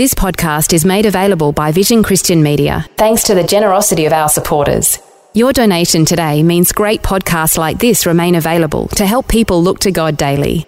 This podcast is made available by Vision Christian Media, thanks to the generosity of our supporters. Your donation today means great podcasts like this remain available to help people look to God daily.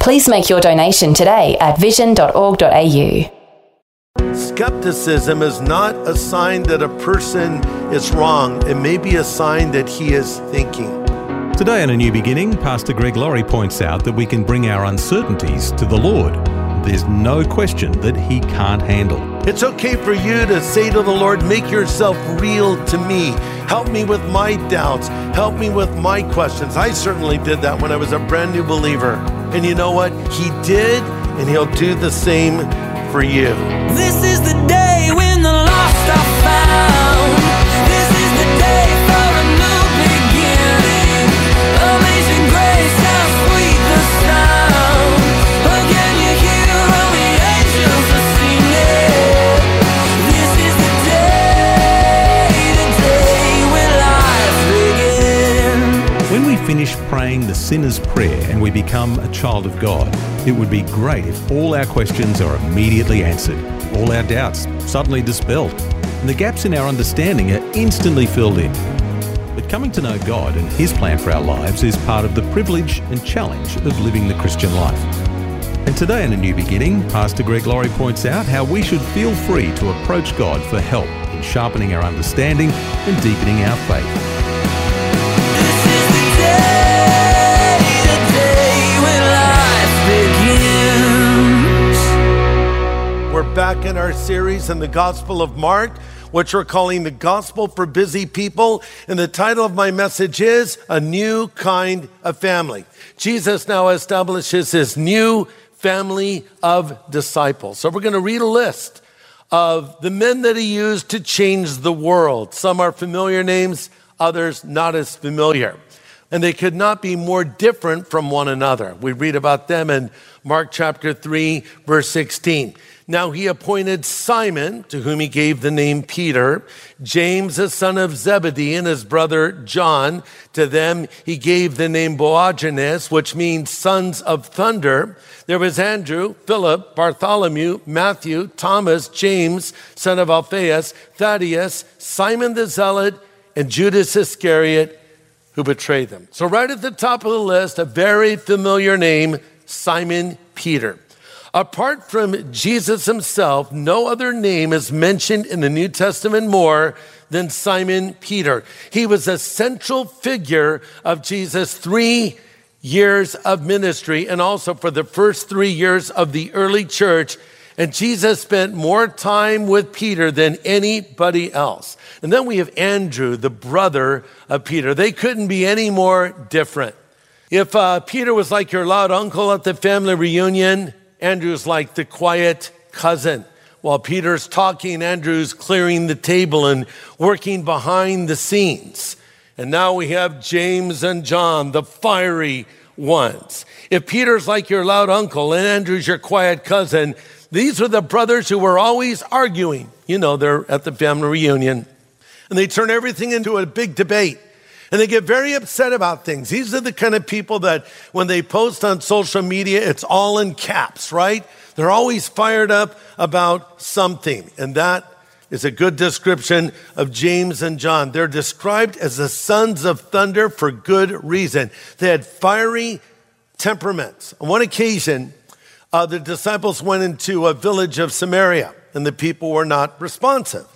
Please make your donation today at vision.org.au. Skepticism is not a sign that a person is wrong, it may be a sign that he is thinking. Today, in A New Beginning, Pastor Greg Laurie points out that we can bring our uncertainties to the Lord there's no question that He can't handle. It's okay for you to say to the Lord, Make yourself real to me. Help me with my doubts. Help me with my questions. I certainly did that when I was a brand new believer. And you know what? He did, and He'll do the same for you. This is the sinner's prayer and we become a child of God, it would be great if all our questions are immediately answered, all our doubts suddenly dispelled, and the gaps in our understanding are instantly filled in. But coming to know God and His plan for our lives is part of the privilege and challenge of living the Christian life. And today in A New Beginning, Pastor Greg Laurie points out how we should feel free to approach God for help in sharpening our understanding and deepening our faith. Back in our series in the Gospel of Mark, which we're calling the Gospel for Busy People. And the title of my message is A New Kind of Family. Jesus now establishes his new family of disciples. So we're going to read a list of the men that he used to change the world. Some are familiar names, others not as familiar. And they could not be more different from one another. We read about them in Mark chapter 3, verse 16. Now he appointed Simon, to whom he gave the name Peter, James, the son of Zebedee, and his brother John. To them he gave the name Boanerges, which means sons of thunder. There was Andrew, Philip, Bartholomew, Matthew, Thomas, James, son of Alphaeus, Thaddeus, Simon the Zealot, and Judas Iscariot, who betrayed them. So, right at the top of the list, a very familiar name, Simon Peter. Apart from Jesus himself, no other name is mentioned in the New Testament more than Simon Peter. He was a central figure of Jesus' three years of ministry and also for the first three years of the early church. And Jesus spent more time with Peter than anybody else. And then we have Andrew, the brother of Peter. They couldn't be any more different. If uh, Peter was like your loud uncle at the family reunion, Andrew's like the quiet cousin. While Peter's talking, Andrew's clearing the table and working behind the scenes. And now we have James and John, the fiery ones. If Peter's like your loud uncle and Andrew's your quiet cousin, these are the brothers who were always arguing. You know, they're at the family reunion. And they turn everything into a big debate. And they get very upset about things. These are the kind of people that when they post on social media, it's all in caps, right? They're always fired up about something. And that is a good description of James and John. They're described as the sons of thunder for good reason. They had fiery temperaments. On one occasion, uh, the disciples went into a village of Samaria, and the people were not responsive.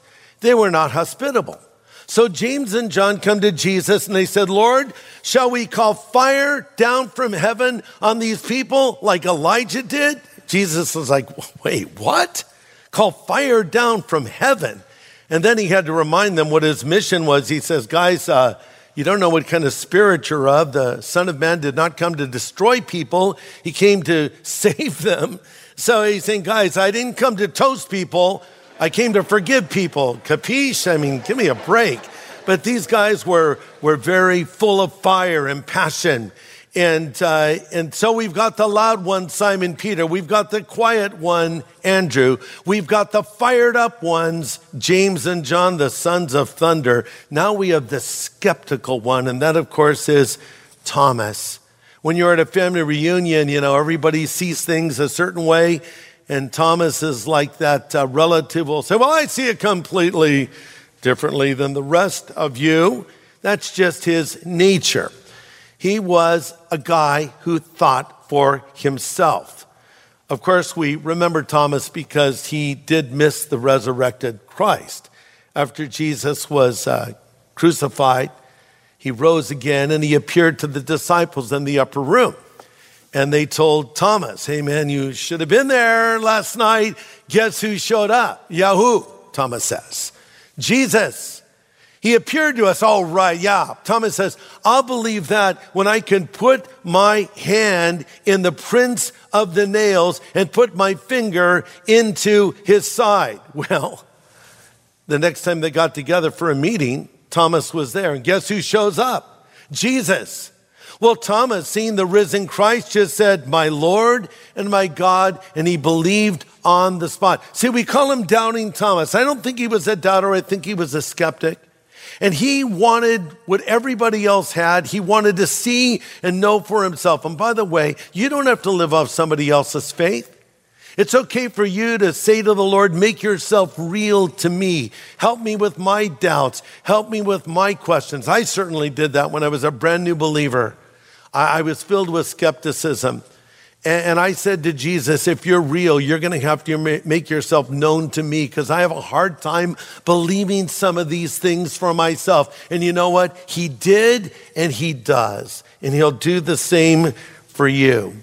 They were not hospitable. So James and John come to Jesus and they said, Lord, shall we call fire down from heaven on these people like Elijah did? Jesus was like, wait, what? Call fire down from heaven. And then he had to remind them what his mission was. He says, guys, uh, you don't know what kind of spirit you're of. The Son of Man did not come to destroy people, He came to save them. So he's saying, guys, I didn't come to toast people, I came to forgive people. Capiche? I mean, give me a break. But these guys were, were very full of fire and passion. And, uh, and so we've got the loud one, Simon Peter. We've got the quiet one, Andrew. We've got the fired up ones, James and John, the sons of thunder. Now we have the skeptical one, and that, of course, is Thomas. When you're at a family reunion, you know, everybody sees things a certain way, and Thomas is like that uh, relative will say, Well, I see it completely differently than the rest of you. That's just his nature. He was a guy who thought for himself. Of course, we remember Thomas because he did miss the resurrected Christ. After Jesus was uh, crucified, he rose again and he appeared to the disciples in the upper room. And they told Thomas, Hey man, you should have been there last night. Guess who showed up? Yahoo, Thomas says. Jesus. He appeared to us. All right. Yeah. Thomas says, I'll believe that when I can put my hand in the prints of the nails and put my finger into his side. Well, the next time they got together for a meeting, Thomas was there. And guess who shows up? Jesus. Well, Thomas, seeing the risen Christ, just said, My Lord and my God, and he believed on the spot. See, we call him Doubting Thomas. I don't think he was a doubter, I think he was a skeptic. And he wanted what everybody else had. He wanted to see and know for himself. And by the way, you don't have to live off somebody else's faith. It's okay for you to say to the Lord, make yourself real to me. Help me with my doubts. Help me with my questions. I certainly did that when I was a brand new believer. I, I was filled with skepticism. And, and I said to Jesus, if you're real, you're going to have to make yourself known to me because I have a hard time believing some of these things for myself. And you know what? He did and he does. And he'll do the same for you.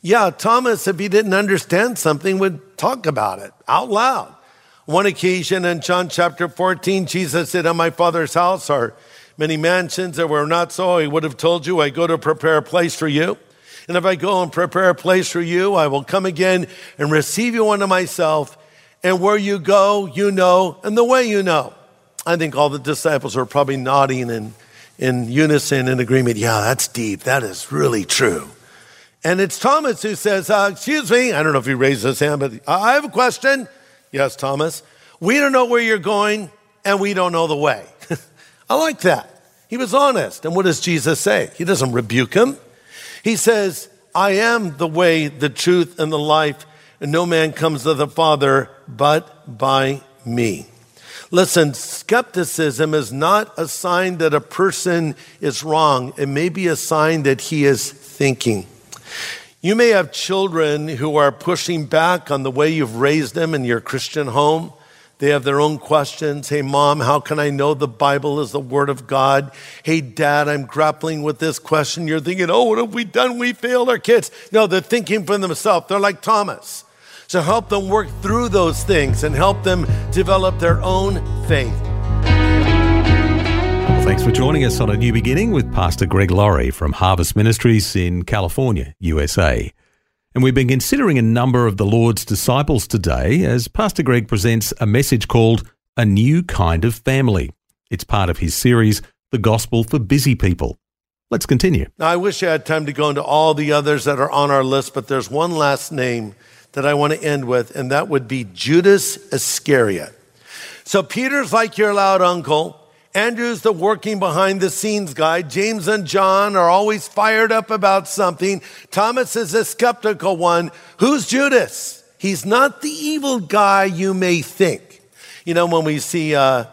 Yeah, Thomas, if he didn't understand something, would talk about it out loud. One occasion in John chapter 14, Jesus said, In my Father's house are many mansions. There were not so, he would have told you, I go to prepare a place for you. And if I go and prepare a place for you, I will come again and receive you unto myself. And where you go, you know, and the way you know. I think all the disciples are probably nodding in, in unison, in agreement. Yeah, that's deep. That is really true. And it's Thomas who says, uh, Excuse me. I don't know if he raised his hand, but I have a question. Yes, Thomas. We don't know where you're going, and we don't know the way. I like that. He was honest. And what does Jesus say? He doesn't rebuke him. He says, I am the way, the truth, and the life, and no man comes to the Father but by me. Listen, skepticism is not a sign that a person is wrong. It may be a sign that he is thinking. You may have children who are pushing back on the way you've raised them in your Christian home. They have their own questions. Hey, mom, how can I know the Bible is the Word of God? Hey, dad, I'm grappling with this question. You're thinking, oh, what have we done? We failed our kids. No, they're thinking for themselves. They're like Thomas. So help them work through those things and help them develop their own faith. Thanks for joining us on A New Beginning with Pastor Greg Laurie from Harvest Ministries in California, USA. And we've been considering a number of the Lord's disciples today as Pastor Greg presents a message called A New Kind of Family. It's part of his series, The Gospel for Busy People. Let's continue. Now, I wish I had time to go into all the others that are on our list, but there's one last name that I want to end with, and that would be Judas Iscariot. So Peter's like your loud uncle. Andrew's the working behind the scenes guy. James and John are always fired up about something. Thomas is a skeptical one. Who's Judas? He's not the evil guy you may think. You know, when we see uh,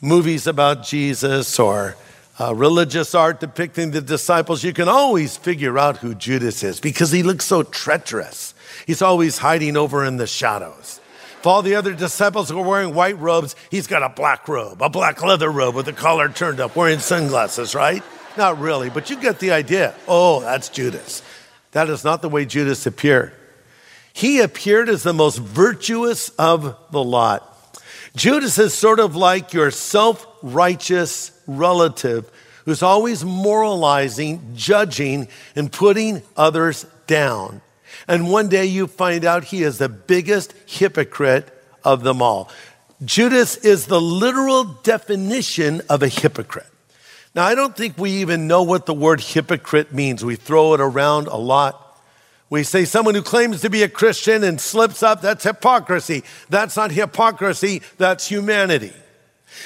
movies about Jesus or uh, religious art depicting the disciples, you can always figure out who Judas is because he looks so treacherous. He's always hiding over in the shadows. If all the other disciples were wearing white robes, he's got a black robe, a black leather robe with the collar turned up, wearing sunglasses, right? Not really, but you get the idea. Oh, that's Judas. That is not the way Judas appeared. He appeared as the most virtuous of the lot. Judas is sort of like your self righteous relative who's always moralizing, judging, and putting others down. And one day you find out he is the biggest hypocrite of them all. Judas is the literal definition of a hypocrite. Now, I don't think we even know what the word hypocrite means. We throw it around a lot. We say someone who claims to be a Christian and slips up, that's hypocrisy. That's not hypocrisy, that's humanity.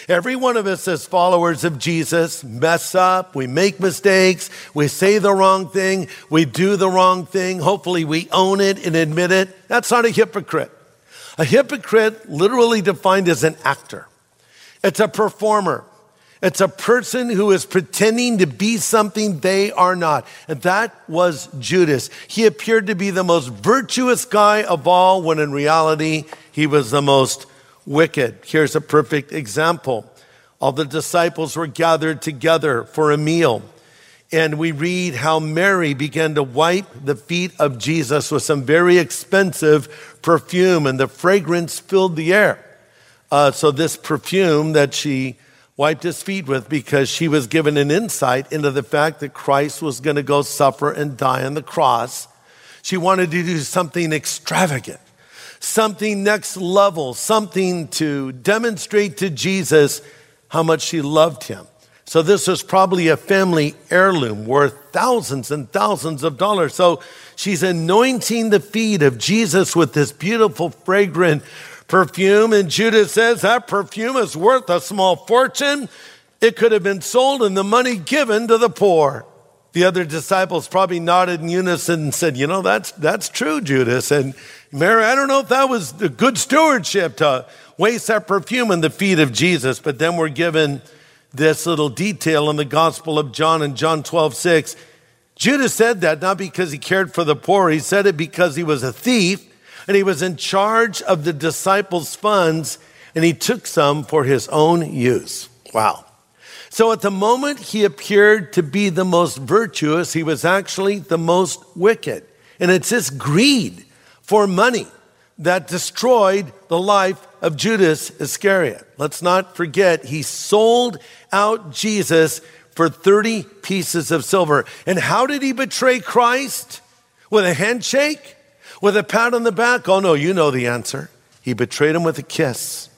Every one of us, as followers of Jesus, mess up, we make mistakes, we say the wrong thing, we do the wrong thing. Hopefully, we own it and admit it. That's not a hypocrite. A hypocrite, literally defined as an actor, it's a performer. It's a person who is pretending to be something they are not. And that was Judas. He appeared to be the most virtuous guy of all, when in reality, he was the most wicked. Here's a perfect example. All the disciples were gathered together for a meal. And we read how Mary began to wipe the feet of Jesus with some very expensive perfume, and the fragrance filled the air. Uh, so, this perfume that she wiped his feet with because she was given an insight into the fact that Christ was going to go suffer and die on the cross. She wanted to do something extravagant, something next level, something to demonstrate to Jesus how much she loved him. So this was probably a family heirloom worth thousands and thousands of dollars. So she's anointing the feet of Jesus with this beautiful, fragrant perfume. And Judas says that perfume is worth a small fortune. It could have been sold and the money given to the poor. The other disciples probably nodded in unison and said, You know, that's, that's true, Judas. And Mary, I don't know if that was the good stewardship to waste that perfume in the feet of Jesus. But then we're given this little detail in the Gospel of John in John 12, 6. Judas said that not because he cared for the poor, he said it because he was a thief and he was in charge of the disciples' funds, and he took some for his own use. Wow. So at the moment he appeared to be the most virtuous, he was actually the most wicked. And it's this greed for money that destroyed the life of Judas Iscariot. Let's not forget, he sold out Jesus for 30 pieces of silver. And how did he betray Christ? With a handshake? with a pat on the back? Oh, no, you know the answer. He betrayed him with a kiss.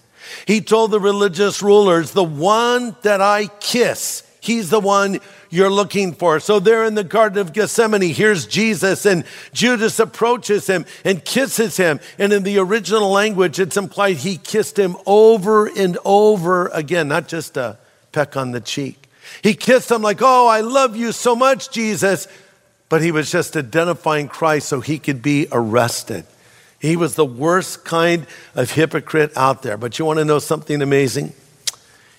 He told the religious rulers, The one that I kiss, he's the one you're looking for. So they're in the Garden of Gethsemane, here's Jesus, and Judas approaches him and kisses him. And in the original language, it's implied he kissed him over and over again, not just a peck on the cheek. He kissed him like, Oh, I love you so much, Jesus but he was just identifying Christ so he could be arrested. He was the worst kind of hypocrite out there. But you want to know something amazing?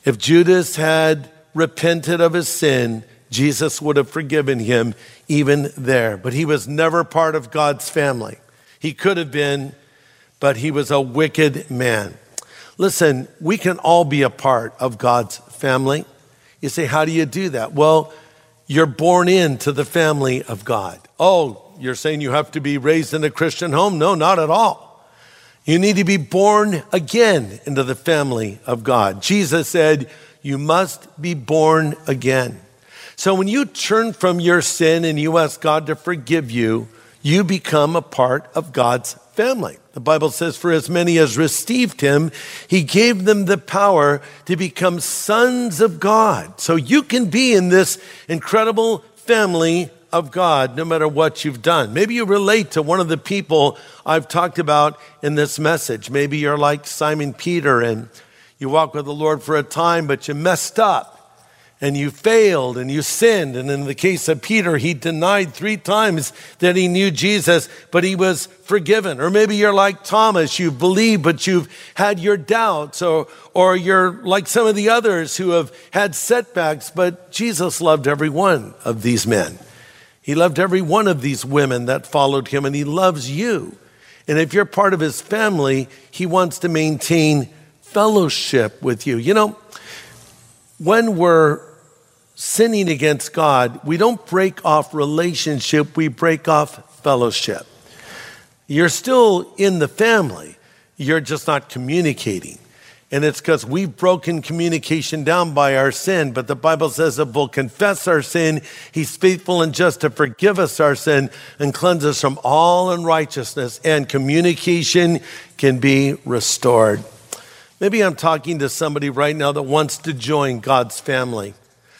If Judas had repented of his sin, Jesus would have forgiven him even there. But he was never part of God's family. He could have been, but he was a wicked man. Listen, we can all be a part of God's family. You say, how do you do that? Well, you're born into the family of God. Oh, you're saying you have to be raised in a Christian home? No, not at all. You need to be born again into the family of God. Jesus said, You must be born again. So when you turn from your sin and you ask God to forgive you, you become a part of God's family. The Bible says, For as many as received him, he gave them the power to become sons of God. So you can be in this incredible family of God no matter what you've done. Maybe you relate to one of the people I've talked about in this message. Maybe you're like Simon Peter and you walk with the Lord for a time, but you messed up and you failed and you sinned. And in the case of Peter, he denied three times that he knew Jesus, but he was forgiven. Or maybe you're like Thomas, you believe, but you've had your doubts. Or, or you're like some of the others who have had setbacks, but Jesus loved every one of these men. He loved every one of these women that followed him, and he loves you. And if you're part of his family, he wants to maintain fellowship with you. You know, when we're sinning against God, we don't break off relationship, we break off fellowship. You're still in the family, you're just not communicating. And it's because we've broken communication down by our sin. But the Bible says if we'll confess our sin, He's faithful and just to forgive us our sin and cleanse us from all unrighteousness, and communication can be restored. Maybe I'm talking to somebody right now that wants to join God's family.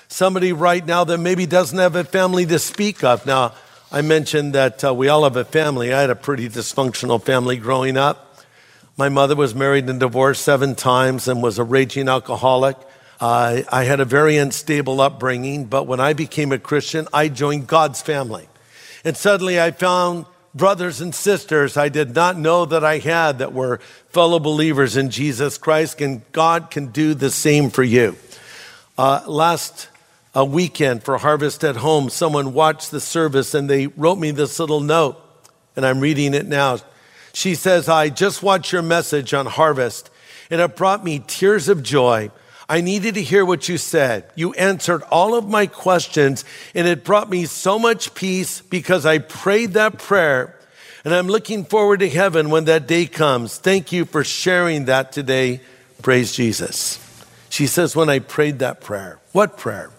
Somebody right now that maybe doesn't have a family to speak of. Now, I mentioned that uh, we all have a family. I had a pretty dysfunctional family growing up. My mother was married and divorced seven times and was a raging alcoholic. I had a very unstable upbringing, but when I became a Christian, I joined God's family. And suddenly I found brothers and sisters I did not know that I had that were fellow believers in Jesus Christ, and God can do the same for you. Uh, last a weekend for Harvest at Home, someone watched the service and they wrote me this little note, and I'm reading it now. She says, I just watched your message on Harvest, and it brought me tears of joy. I needed to hear what you said. You answered all of my questions, and it brought me so much peace because I prayed that prayer. And I'm looking forward to heaven when that day comes. Thank you for sharing that today. Praise Jesus. She says, When I prayed that prayer, what prayer?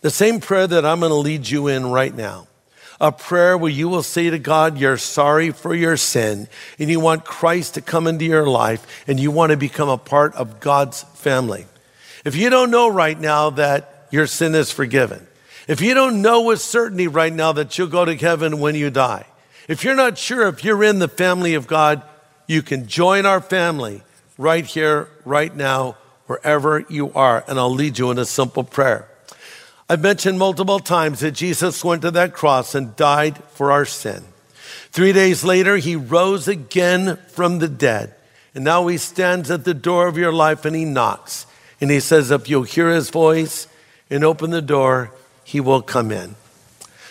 The same prayer that I'm going to lead you in right now. A prayer where you will say to God, you're sorry for your sin and you want Christ to come into your life and you want to become a part of God's family. If you don't know right now that your sin is forgiven, if you don't know with certainty right now that you'll go to heaven when you die, if you're not sure if you're in the family of God, you can join our family right here, right now, wherever you are. And I'll lead you in a simple prayer. I've mentioned multiple times that Jesus went to that cross and died for our sin. Three days later, he rose again from the dead. And now he stands at the door of your life and he knocks. And he says, if you'll hear his voice and open the door, he will come in.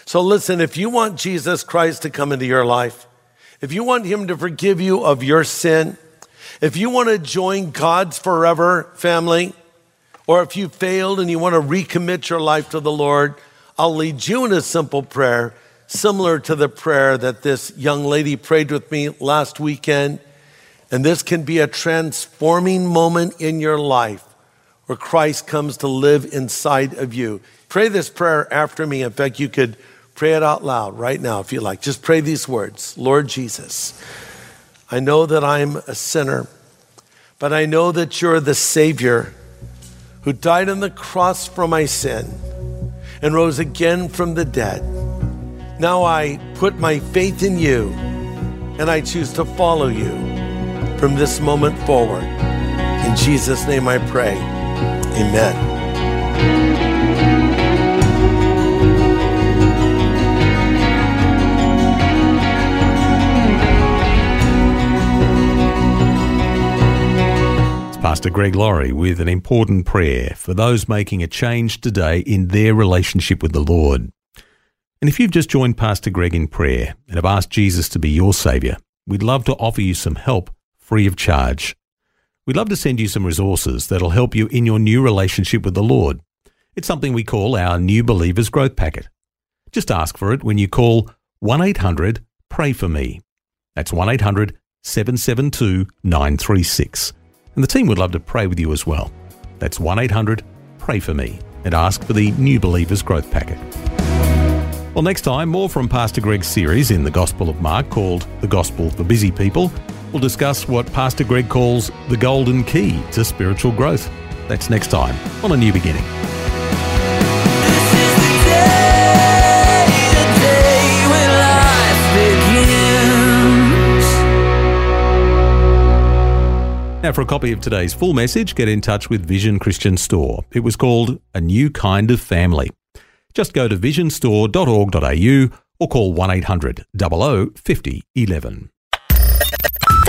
So listen, if you want Jesus Christ to come into your life, if you want him to forgive you of your sin, if you want to join God's forever family, or if you failed and you want to recommit your life to the Lord, I'll lead you in a simple prayer, similar to the prayer that this young lady prayed with me last weekend. And this can be a transforming moment in your life where Christ comes to live inside of you. Pray this prayer after me. In fact, you could pray it out loud right now if you like. Just pray these words Lord Jesus, I know that I'm a sinner, but I know that you're the Savior who died on the cross for my sin and rose again from the dead. Now I put my faith in you and I choose to follow you from this moment forward. In Jesus' name I pray. Amen. Pastor Greg Laurie with an important prayer for those making a change today in their relationship with the Lord. And if you've just joined Pastor Greg in prayer and have asked Jesus to be your Saviour, we'd love to offer you some help free of charge. We'd love to send you some resources that'll help you in your new relationship with the Lord. It's something we call our New Believers Growth Packet. Just ask for it when you call 1 800 Pray For Me. That's 1 800 772 936 and the team would love to pray with you as well. That's 1 800 Pray For Me and ask for the New Believers Growth Packet. Well, next time, more from Pastor Greg's series in the Gospel of Mark called The Gospel for Busy People. We'll discuss what Pastor Greg calls the golden key to spiritual growth. That's next time on A New Beginning. This is the day, the day when life begins. Now, for a copy of today's full message, get in touch with Vision Christian Store. It was called A New Kind of Family. Just go to visionstore.org.au or call 1 800 00 50 11.